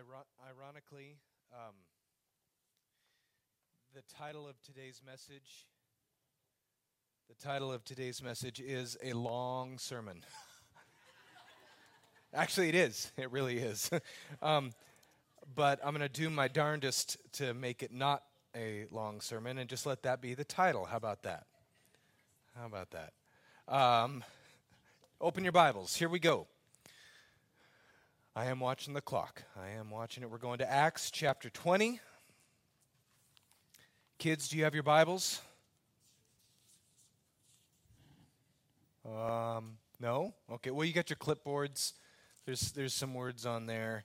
Iron- ironically, um, the title of today's message, the title of today's message is a long sermon. Actually, it is. It really is. um, but I'm going to do my darndest to make it not a long sermon and just let that be the title. How about that? How about that? Um, open your Bibles. Here we go. I am watching the clock. I am watching it. We're going to Acts chapter 20. Kids, do you have your Bibles? Um, no? Okay, well, you got your clipboards. There's, there's some words on there.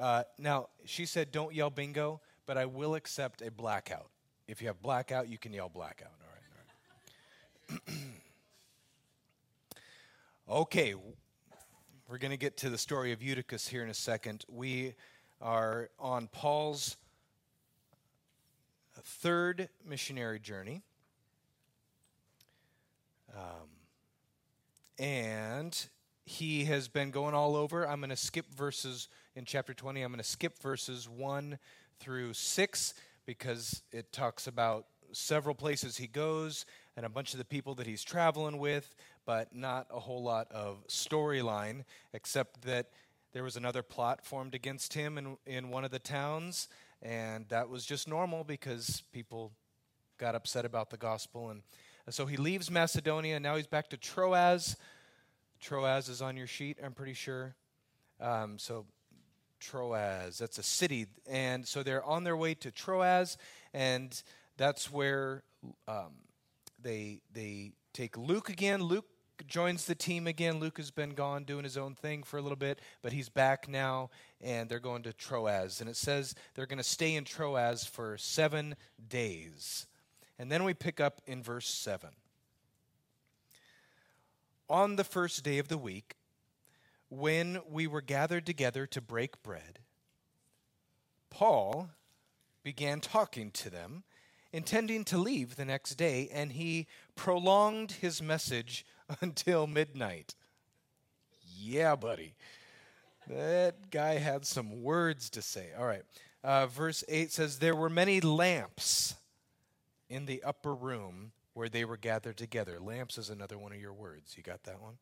Uh, now, she said don't yell bingo, but I will accept a blackout. If you have blackout, you can yell blackout. All right, all right. okay, we're going to get to the story of Eutychus here in a second. We are on Paul's third missionary journey. Um, and he has been going all over. I'm going to skip verses in chapter 20. I'm going to skip verses 1 through 6 because it talks about several places he goes and a bunch of the people that he's traveling with, but not a whole lot of storyline, except that there was another plot formed against him in, in one of the towns, and that was just normal because people got upset about the gospel. And so he leaves Macedonia, and now he's back to Troas. Troas is on your sheet, I'm pretty sure. Um, so Troas, that's a city. And so they're on their way to Troas, and that's where um, they they take Luke again. Luke joins the team again. Luke has been gone doing his own thing for a little bit, but he's back now, and they're going to Troas. And it says they're going to stay in Troas for seven days. And then we pick up in verse 7. On the first day of the week, when we were gathered together to break bread, Paul began talking to them intending to leave the next day, and he prolonged his message until midnight. Yeah, buddy. That guy had some words to say. All right. Uh, verse 8 says, There were many lamps in the upper room where they were gathered together. Lamps is another one of your words. You got that one?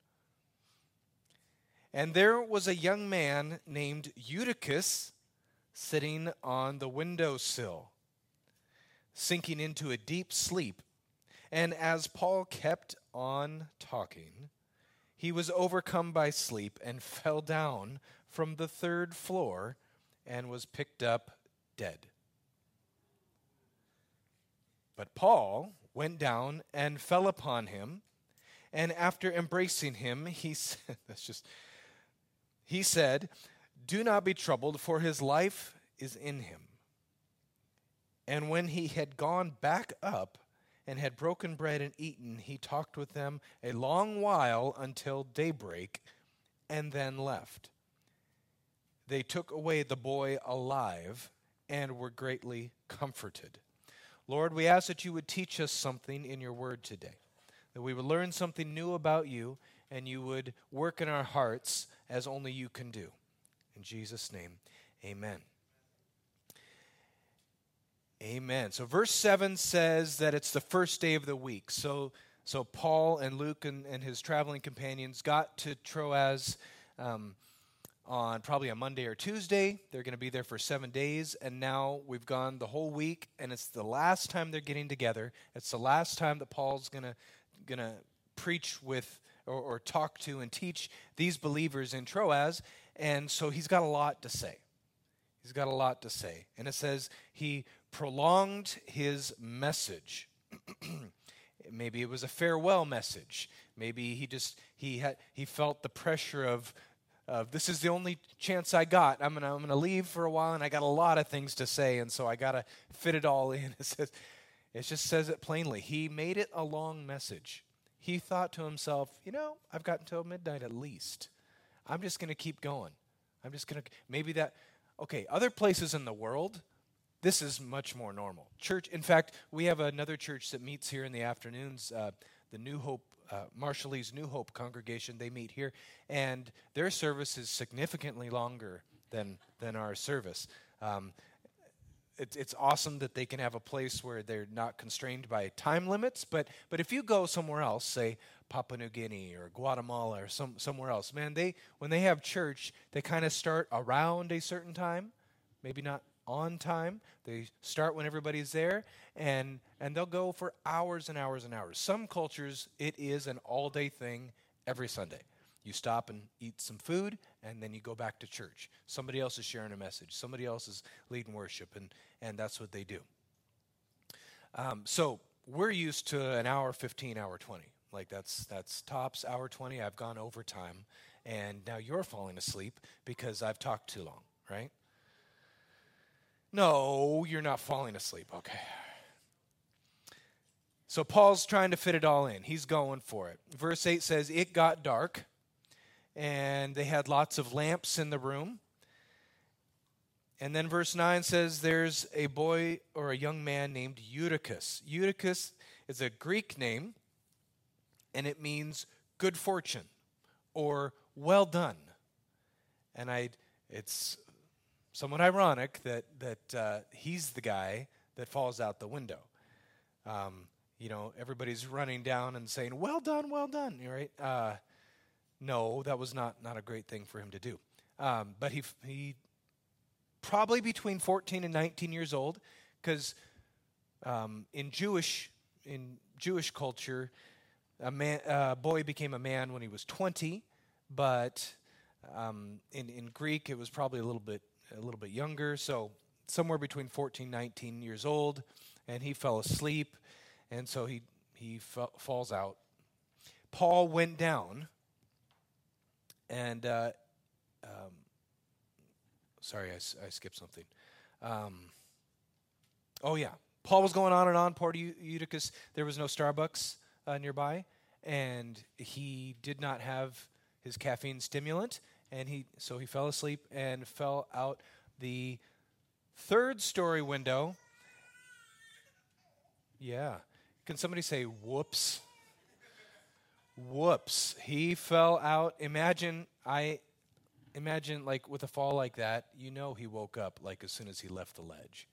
And there was a young man named Eutychus sitting on the windowsill sinking into a deep sleep. And as Paul kept on talking, he was overcome by sleep and fell down from the third floor and was picked up dead. But Paul went down and fell upon him, and after embracing him, he said, that's just, he said, Do not be troubled, for his life is in him. And when he had gone back up and had broken bread and eaten, he talked with them a long while until daybreak, and then left. They took away the boy alive and were greatly comforted. Lord, we ask that you would teach us something in your word today, that we would learn something new about you, and you would work in our hearts as only you can do. In Jesus' name, amen. Amen. So verse 7 says that it's the first day of the week. So, so Paul and Luke and, and his traveling companions got to Troas um, on probably a Monday or Tuesday. They're going to be there for seven days. And now we've gone the whole week, and it's the last time they're getting together. It's the last time that Paul's going to going to preach with or, or talk to and teach these believers in Troas. And so he's got a lot to say. He's got a lot to say. And it says he prolonged his message. Maybe it was a farewell message. Maybe he just he had he felt the pressure of of this is the only chance I got. I'm gonna I'm gonna leave for a while, and I got a lot of things to say, and so I gotta fit it all in. It says, it just says it plainly. He made it a long message. He thought to himself, you know, I've got until midnight at least. I'm just gonna keep going. I'm just gonna maybe that. Okay, other places in the world, this is much more normal. Church, in fact, we have another church that meets here in the afternoons, uh, the New Hope, uh, Marshallese New Hope congregation. They meet here, and their service is significantly longer than than our service. Um, it's it's awesome that they can have a place where they're not constrained by time limits. But but if you go somewhere else, say Papua New Guinea or Guatemala or some somewhere else, man, they when they have church, they kind of start around a certain time, maybe not on time. They start when everybody's there, and and they'll go for hours and hours and hours. Some cultures, it is an all day thing every Sunday. You stop and eat some food, and then you go back to church. Somebody else is sharing a message. Somebody else is leading worship, and, and that's what they do. Um, so we're used to an hour 15, hour 20. Like that's, that's tops, hour 20. I've gone overtime, and now you're falling asleep because I've talked too long, right? No, you're not falling asleep. Okay. So Paul's trying to fit it all in. He's going for it. Verse 8 says, It got dark and they had lots of lamps in the room. And then verse 9 says there's a boy or a young man named Eutychus. Eutychus is a Greek name, and it means good fortune or well done. And I, it's somewhat ironic that, that uh, he's the guy that falls out the window. Um, you know, everybody's running down and saying, well done, well done, right? Uh, no, that was not, not a great thing for him to do. Um, but he, he probably between 14 and 19 years old, because um, in Jewish in Jewish culture, a man, a boy became a man when he was 20, but um, in in Greek it was probably a little bit a little bit younger, so somewhere between 14 19 years old, and he fell asleep, and so he he falls out. Paul went down and uh, um, sorry, I, I, skipped something. Um, oh, yeah. Paul was going on and on, poor Eutychus. There was no Starbucks uh, nearby, and he did not have his caffeine stimulant, and he so he fell asleep and fell out the third story window. Yeah. Can somebody say whoops? whoops, he fell out. Imagine I imagine like with a fall like that, you know he woke up like as soon as he left the ledge.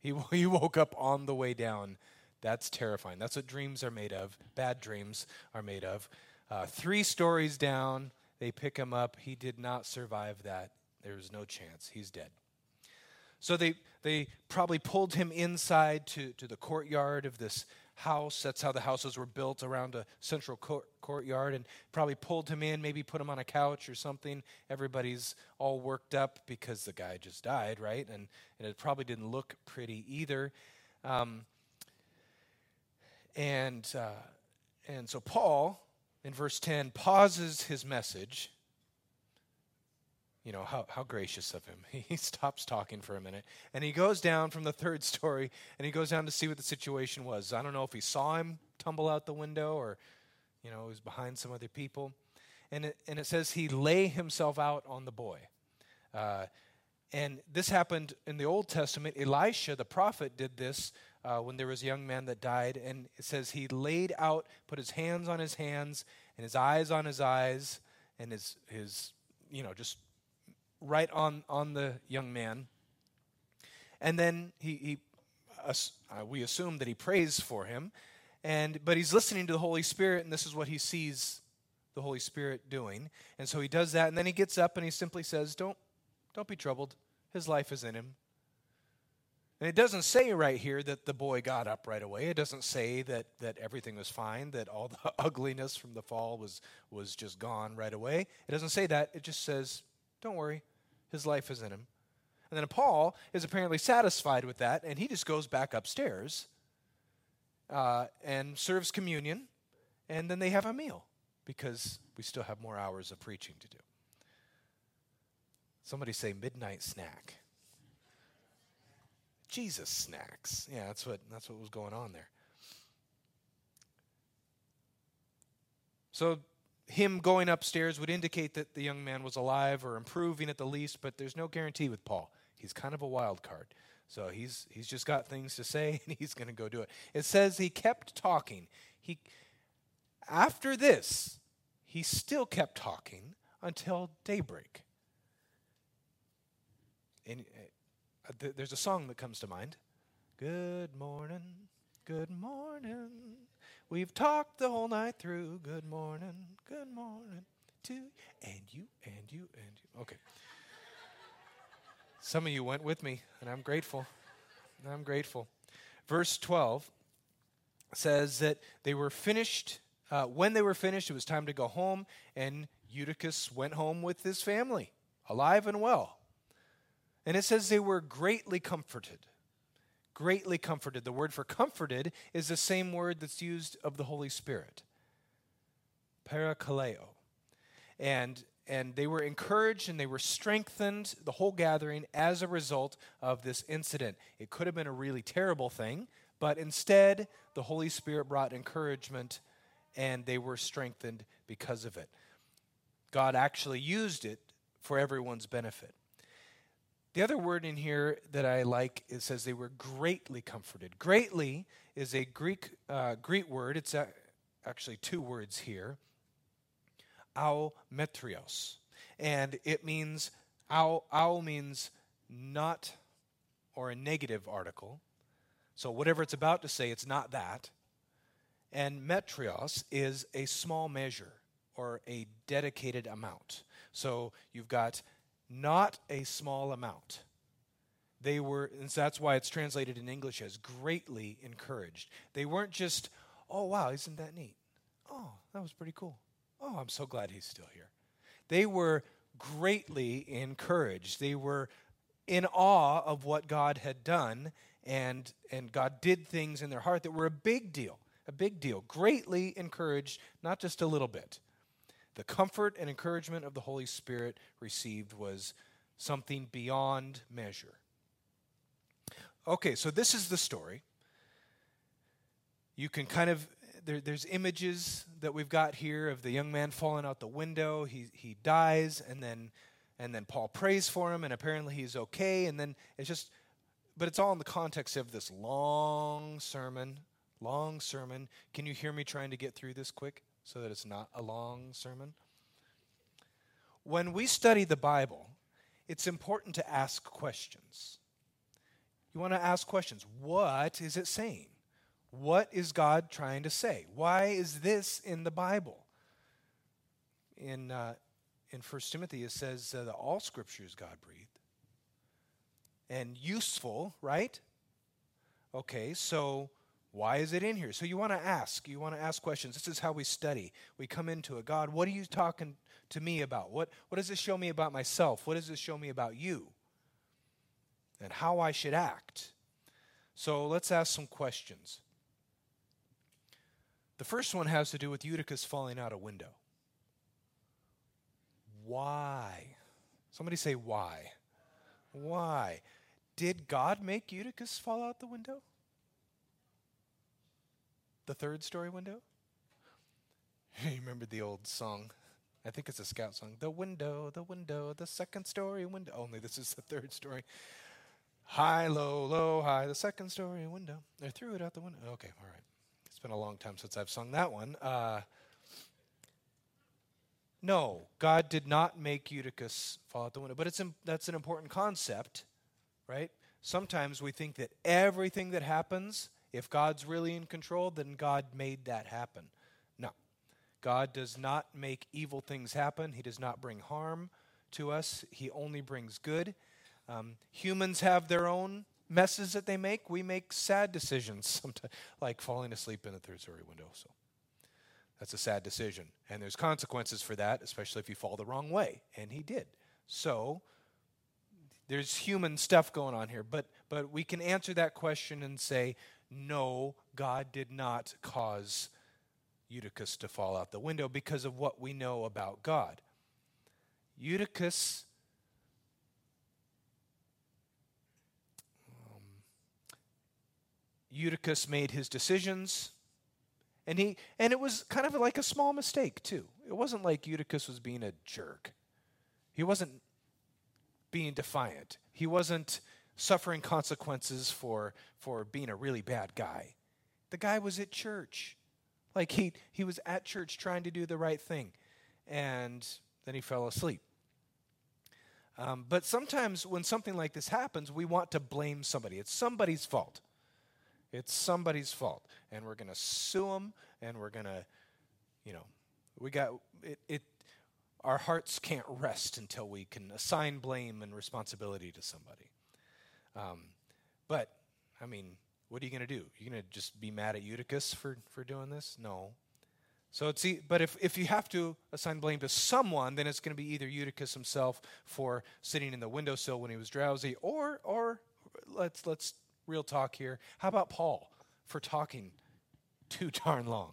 He he woke up on the way down. That's terrifying. That's what dreams are made of. Bad dreams are made of. Uh, three stories down, they pick him up. He did not survive that. There was no chance. He's dead. So they, they probably pulled him inside to, to the courtyard of this house. That's how the houses were built around a central court, courtyard, and probably pulled him in, maybe put him on a couch or something. Everybody's all worked up because the guy just died, right? And, and it probably didn't look pretty either. Um, and, uh, and so Paul, in verse 10, pauses his message you know, how, how gracious of him. He stops talking for a minute and he goes down from the third story and he goes down to see what the situation was. I don't know if he saw him tumble out the window or, you know, he was behind some other people. And it, and it says he lay himself out on the boy. Uh, and this happened in the Old Testament. Elisha, the prophet, did this uh, when there was a young man that died. And it says he laid out, put his hands on his hands and his eyes on his eyes and his, his you know, just right on, on the young man. And then he, he uh, we assume that he prays for him. And, but he's listening to the Holy Spirit, and this is what he sees the Holy Spirit doing. And so he does that, and then he gets up and he simply says, Don't, don't be troubled. His life is in him. And it doesn't say right here that the boy got up right away. It doesn't say that, that everything was fine, that all the ugliness from the fall was, was just gone right away. It doesn't say that. It just says, Don't worry, his life is in him. And then Paul is apparently satisfied with that, and he just goes back upstairs uh, and serves communion, and then they have a meal because we still have more hours of preaching to do. Somebody say midnight snack. Jesus snacks. Yeah, that's what that's what was going on there. So him going upstairs would indicate that the young man was alive or improving at the least, but there's no guarantee with Paul. He's kind of a wild card. So he's he's just got things to say and he's going to go do it. It says he kept talking. He after this, he still kept talking until daybreak. And uh, th- there's a song that comes to mind. Good morning, good morning. We've talked the whole night through. Good morning, good morning to you. and you and you and you. Okay. Some of you went with me, and I'm grateful. I'm grateful. Verse 12 says that they were finished. Uh, when they were finished, it was time to go home, and Eutychus went home with his family, alive and well. And it says they were greatly comforted. Greatly comforted. The word for comforted is the same word that's used of the Holy Spirit. Parakaleo. And and they were encouraged and they were strengthened, the whole gathering, as a result of this incident. It could have been a really terrible thing, but instead, the Holy Spirit brought encouragement and they were strengthened because of it. God actually used it for everyone's benefit. The other word in here that I like it says they were greatly comforted. Greatly is a Greek uh, Greek word. It's a, actually two words here. Ao metrios, and it means ao. Ao means not or a negative article. So whatever it's about to say, it's not that. And metrios is a small measure or a dedicated amount. So you've got not a small amount. They were, and so that's why it's translated in English as greatly encouraged. They weren't just, oh, wow, isn't that neat? Oh, that was pretty cool. Oh, I'm so glad he's still here. They were greatly encouraged. They were in awe of what God had done, and, and God did things in their heart that were a big deal, a big deal. Greatly encouraged, not just a little bit. The comfort and encouragement of the Holy Spirit received was something beyond measure. Okay, so this is the story. You can kind of, there, there's images that we've got here of the young man falling out the window. He, he dies, and then, and then Paul prays for him, and apparently he's okay. And then it's just, but it's all in the context of this long sermon. Long sermon. Can you hear me trying to get through this quick? So that it's not a long sermon. When we study the Bible, it's important to ask questions. You want to ask questions. What is it saying? What is God trying to say? Why is this in the Bible? In, uh, in 1 Timothy, it says uh, that all scripture is God breathed and useful, right? Okay, so why is it in here? So you want to ask. You want to ask questions. This is how we study. We come into it. God, what are you talking to me about? What, what does this show me about myself? What does this show me about you? And how I should act. So let's ask some questions. The first one has to do with Eutychus falling out a window. Why? Somebody say why. Why? Did God make Eutychus fall out the window? The third story window? you remember the old song? I think it's a scout song. The window, the window, the second story window. Only this is the third story. High, low, low, high, the second story window. I threw it out the window. Okay, all right. It's been a long time since I've sung that one. Uh, no, God did not make Eutychus fall out the window, but it's that's an important concept, right? Sometimes we think that everything that happens if God's really in control, then God made that happen. No. God does not make evil things happen, He does not bring harm to us, He only brings good. Um, humans have their own messes that they make. We make sad decisions, sometimes, like falling asleep in the third story window. So that's a sad decision. And there's consequences for that, especially if you fall the wrong way. And he did. So there's human stuff going on here. But, but we can answer that question and say, no, God did not cause Eutychus to fall out the window because of what we know about God. Eutychus um, Eutychus made his decisions and he and it was kind of like a small mistake too. It wasn't like Eutychus was being a jerk. He wasn't being defiant. He wasn't suffering consequences for, for being a really bad guy. The guy was at church. Like he, he was at church trying to do the right thing. And then he fell asleep. Um, but sometimes when something like this happens, we want to blame somebody. It's somebody's fault. It's somebody's fault. And we're going to sue them and we're going to, you know, we got it, it. Our hearts can't rest until we can assign blame and responsibility to somebody. Um, but, I mean, what are you going to do? You're going to just be mad at Eutychus for, for doing this? No. So it's but if, if you have to assign blame to someone, then it's going to be either Eutychus himself for sitting in the windowsill when he was drowsy, or or let's let's real talk here. How about Paul for talking too darn long?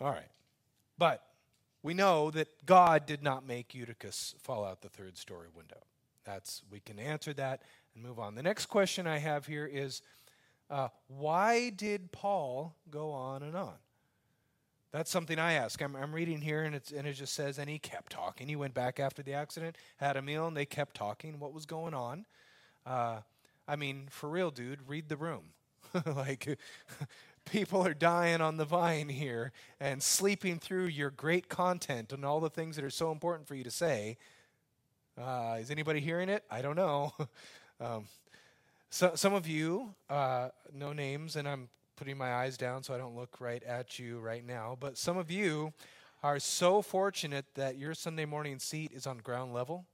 All right, but we know that God did not make Eutychus fall out the third story window. That's we can answer that and move on. The next question I have here is uh, why did Paul go on and on? That's something I ask. I'm, I'm reading here, and, and, it just says, and he kept talking. He went back after the accident, had a meal, and they kept talking. What was going on? Uh, I mean, for real, dude, read the room. like, people are dying on the vine here and sleeping through your great content and all the things that are so important for you to say. Uh, is anybody hearing it? I don't know. um, so, some of you, uh, no names, and I'm putting my eyes down so I don't look right at you right now, but some of you are so fortunate that your Sunday morning seat is on ground level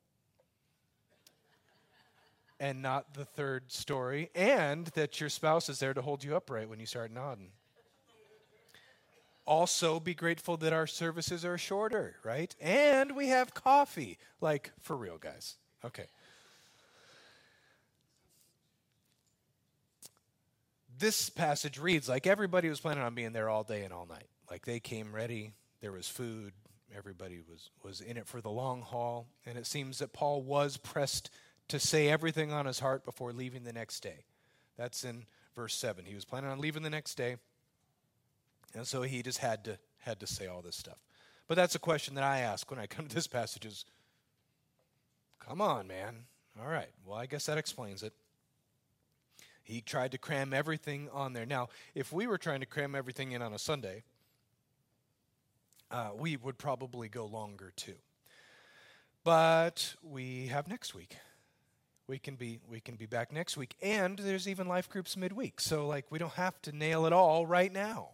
and not the third story, and that your spouse is there to hold you upright when you start nodding. Also, be grateful that our services are shorter, right? And we have coffee. Like, for real, guys. Okay. this passage reads like everybody was planning on being there all day and all night. Like they came ready, there was food, everybody was, was in it for the long haul. And it seems that Paul was pressed to say everything on his heart before leaving the next day. That's in verse 7. He was planning on leaving the next day. And so he just had to had to say all this stuff. But that's a question that I ask when I come to this passage is come on, man. All right. Well, I guess that explains it. He tried to cram everything on there. Now, if we were trying to cram everything in on a Sunday, uh, we would probably go longer too. But we have next week. We can be we can be back next week, and there's even life groups midweek. So like we don't have to nail it all right now.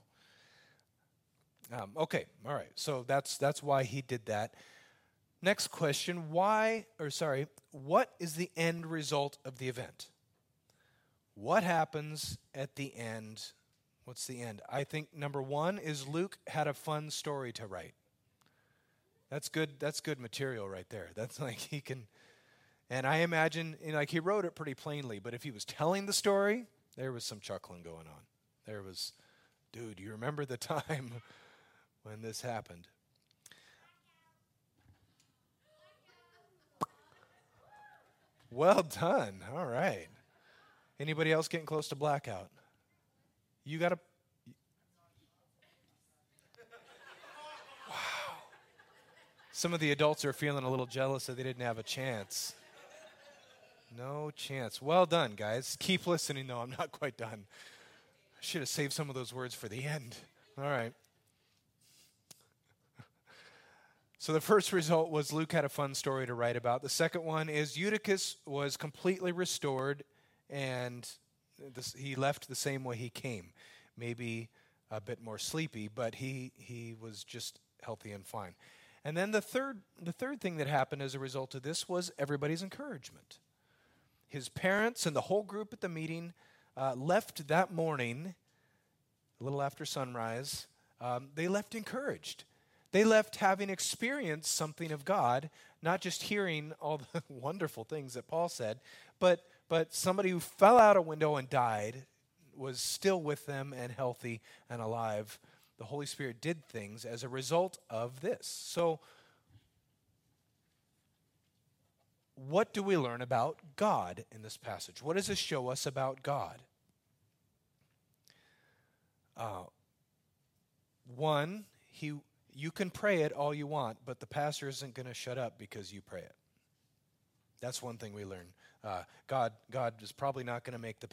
Um, okay, all right. So that's that's why he did that. Next question: Why or sorry, what is the end result of the event? What happens at the end? What's the end? I think number one is Luke had a fun story to write. That's good. That's good material right there. That's like he can, and I imagine you know, like he wrote it pretty plainly. But if he was telling the story, there was some chuckling going on. There was, dude, you remember the time when this happened? Well done. All right. Anybody else getting close to blackout? You got to. Wow. Some of the adults are feeling a little jealous that they didn't have a chance. No chance. Well done, guys. Keep listening, though. I'm not quite done. I should have saved some of those words for the end. All right. So the first result was Luke had a fun story to write about. The second one is Eutychus was completely restored and this, he left the same way he came, maybe a bit more sleepy, but he, he was just healthy and fine. And then the third, the third thing that happened as a result of this was everybody's encouragement. His parents and the whole group at the meeting uh, left that morning, a little after sunrise. Um, they left encouraged. They left having experienced something of God, not just hearing all the wonderful things that Paul said, but but somebody who fell out a window and died was still with them and healthy and alive. The Holy Spirit did things as a result of this. So, what do we learn about God in this passage? What does this show us about God? Uh, one, he, you can pray it all you want, but the pastor isn't going to shut up because you pray it. That's one thing we learn. Uh, God, God is probably not going to make the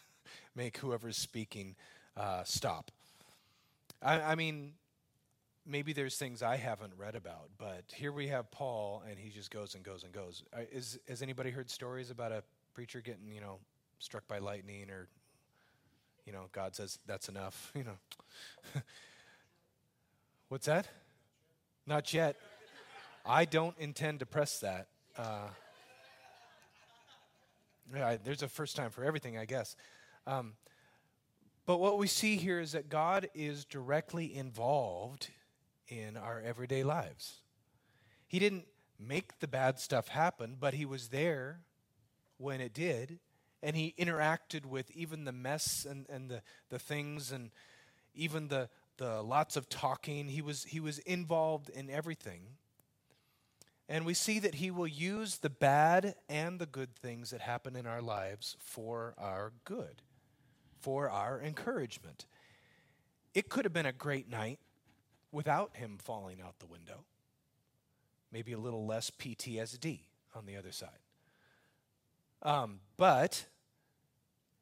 make whoever's speaking uh, stop. I, I, mean, maybe there's things I haven't read about, but here we have Paul, and he just goes and goes and goes. Uh, is has anybody heard stories about a preacher getting you know struck by lightning, or you know God says that's enough? You know, what's that? Not yet. I don't intend to press that. Uh, yeah, there's a first time for everything, I guess. Um, but what we see here is that God is directly involved in our everyday lives. He didn't make the bad stuff happen, but He was there when it did, and He interacted with even the mess and, and the, the things and even the, the lots of talking. He was, he was involved in everything. And we see that He will use the bad and the good things that happen in our lives for our good, for our encouragement. It could have been a great night without him falling out the window. Maybe a little less PTSD on the other side. Um, but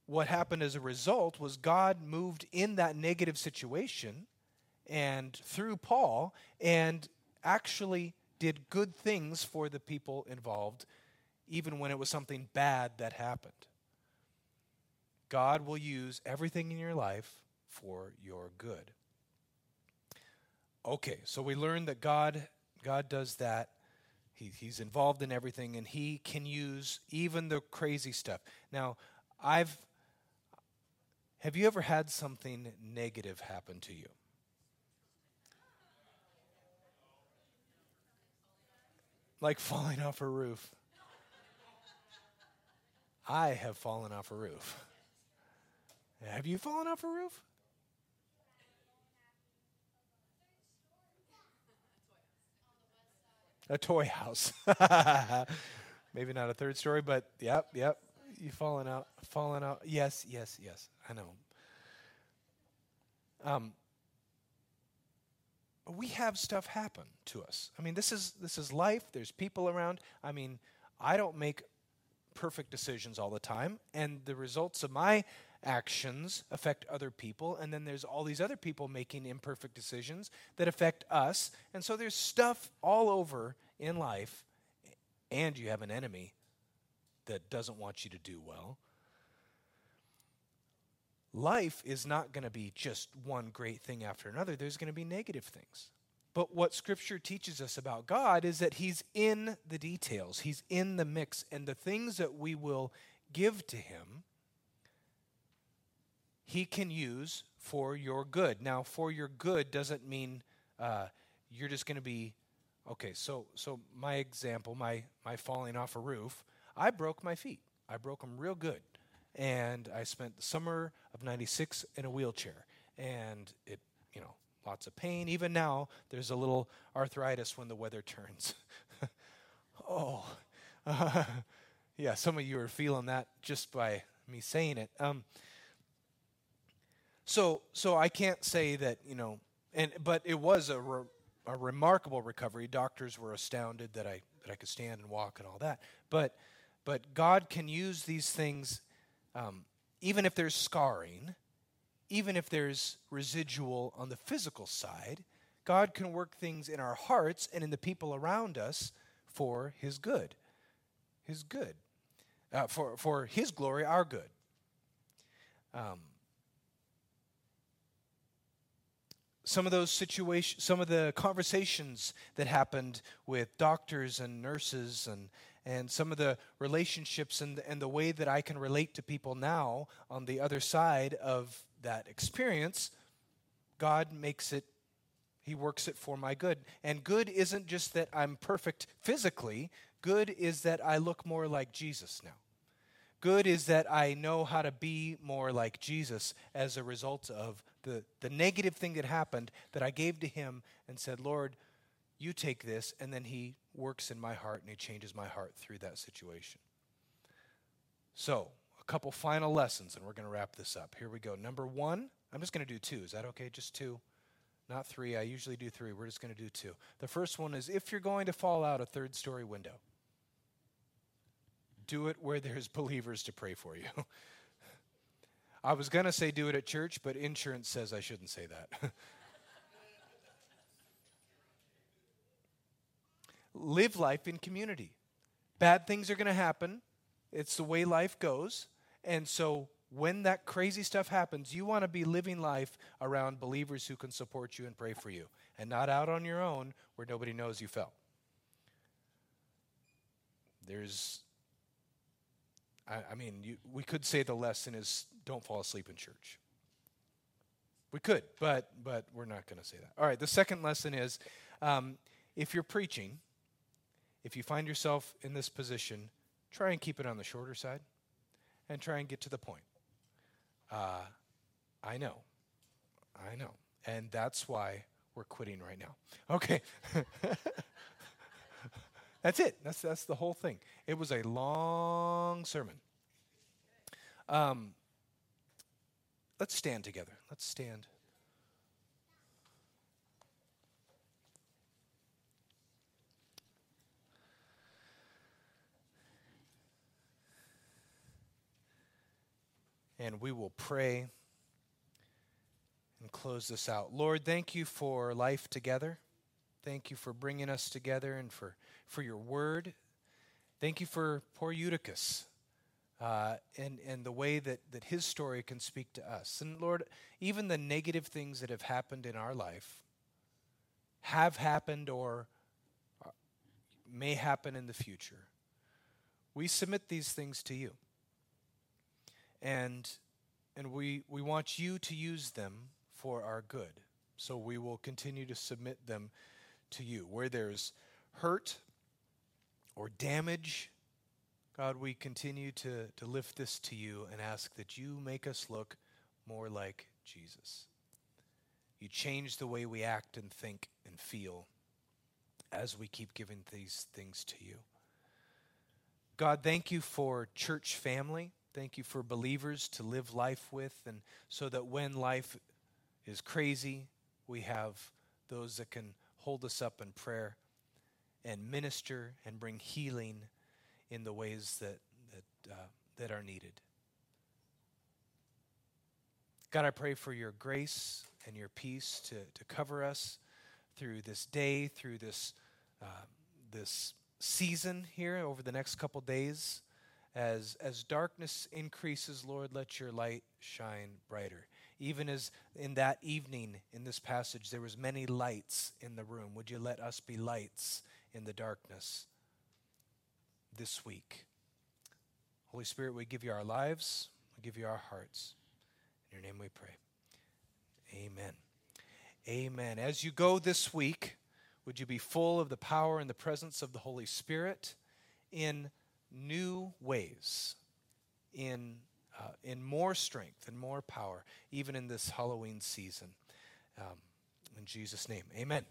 what happened as a result was God moved in that negative situation and through Paul and actually did good things for the people involved, even when it was something bad that happened. God will use everything in your life for your good. Okay, so we learned that God God does that. He, he's involved in everything, and he can use even the crazy stuff. Now, I've have you ever had something negative happen to you? Like falling off a roof. I have fallen off a roof. Have you fallen off a roof? A toy house. Maybe not a third story, but yep, yep. You falling out, falling out. Yes, yes, yes. I know. Um, we have stuff happen to us. I mean, this is this is life. There's people around. I mean, I don't make perfect decisions all the time, and the results of my actions affect other people, and then there's all these other people making imperfect decisions that affect us. And so there's stuff all over in life, and you have an enemy that doesn't want you to do well. Life is not going to be just one great thing after another, there's going to be negative things. But what Scripture teaches us about God is that He's in the details, He's in the mix, and the things that we will give to Him he can use for your good. Now, for your good doesn't mean uh, you're just going to be okay. So, so my example, my my falling off a roof, I broke my feet. I broke them real good, and I spent the summer of '96 in a wheelchair, and it, you know, lots of pain. Even now, there's a little arthritis when the weather turns. oh, uh, yeah. Some of you are feeling that just by me saying it. Um, so, so I can't say that you know, and but it was a, re, a remarkable recovery. Doctors were astounded that I that I could stand and walk and all that. But, but God can use these things, um, even if there's scarring, even if there's residual on the physical side. God can work things in our hearts and in the people around us for His good. His good. Uh, for, for His glory, our good. Um, some of those situations, some of the conversations that happened with doctors and nurses and, and some of the relationships and, and the way that I can relate to people now on the other side of that experience, God makes it, He works it for my good. And good isn't just that I'm perfect physically, good is that I look more like Jesus now. Good is that I know how to be more like Jesus as a result of the, the negative thing that happened that I gave to him and said, Lord, you take this, and then he works in my heart and he changes my heart through that situation. So, a couple final lessons, and we're going to wrap this up. Here we go. Number one, I'm just going to do two. Is that okay? Just two? Not three. I usually do three. We're just going to do two. The first one is if you're going to fall out a third story window, do it where there's believers to pray for you. I was going to say do it at church, but insurance says I shouldn't say that. live life in community. Bad things are going to happen. It's the way life goes. And so when that crazy stuff happens, you want to be living life around believers who can support you and pray for you, and not out on your own where nobody knows you fell. There's, I, I mean, you, we could say the lesson is don't fall asleep in church. We could, but but we're not going to say that. All right. The second lesson is, um, if you're preaching, if you find yourself in this position, try and keep it on the shorter side, and try and get to the point. Uh, I know, I know, and that's why we're quitting right now. Okay. that's it. That's that's the whole thing. It was a long sermon. Um, let's stand together. Let's stand. And we will pray and close this out. Lord, thank you for life together. Thank you for bringing us together and for, for your word. Thank you for poor Eutychus uh, and, and the way that, that his story can speak to us. And Lord, even the negative things that have happened in our life have happened or may happen in the future. We submit these things to you. And, and we, we want you to use them for our good. So we will continue to submit them to you. Where there's hurt or damage, God, we continue to, to lift this to you and ask that you make us look more like Jesus. You change the way we act and think and feel as we keep giving these things to you. God, thank you for church family. Thank you for believers to live life with, and so that when life is crazy, we have those that can hold us up in prayer and minister and bring healing in the ways that, that, uh, that are needed. God, I pray for your grace and your peace to, to cover us through this day, through this, uh, this season here over the next couple days. As, as darkness increases, Lord, let your light shine brighter. Even as in that evening in this passage, there was many lights in the room. Would you let us be lights in the darkness? this week. Holy Spirit, we give you our lives, we give you our hearts. In your name we pray. Amen. Amen. As you go this week, would you be full of the power and the presence of the Holy Spirit in new ways, in, uh, in more strength and more power, even in this Halloween season? Um, in Jesus' name, amen.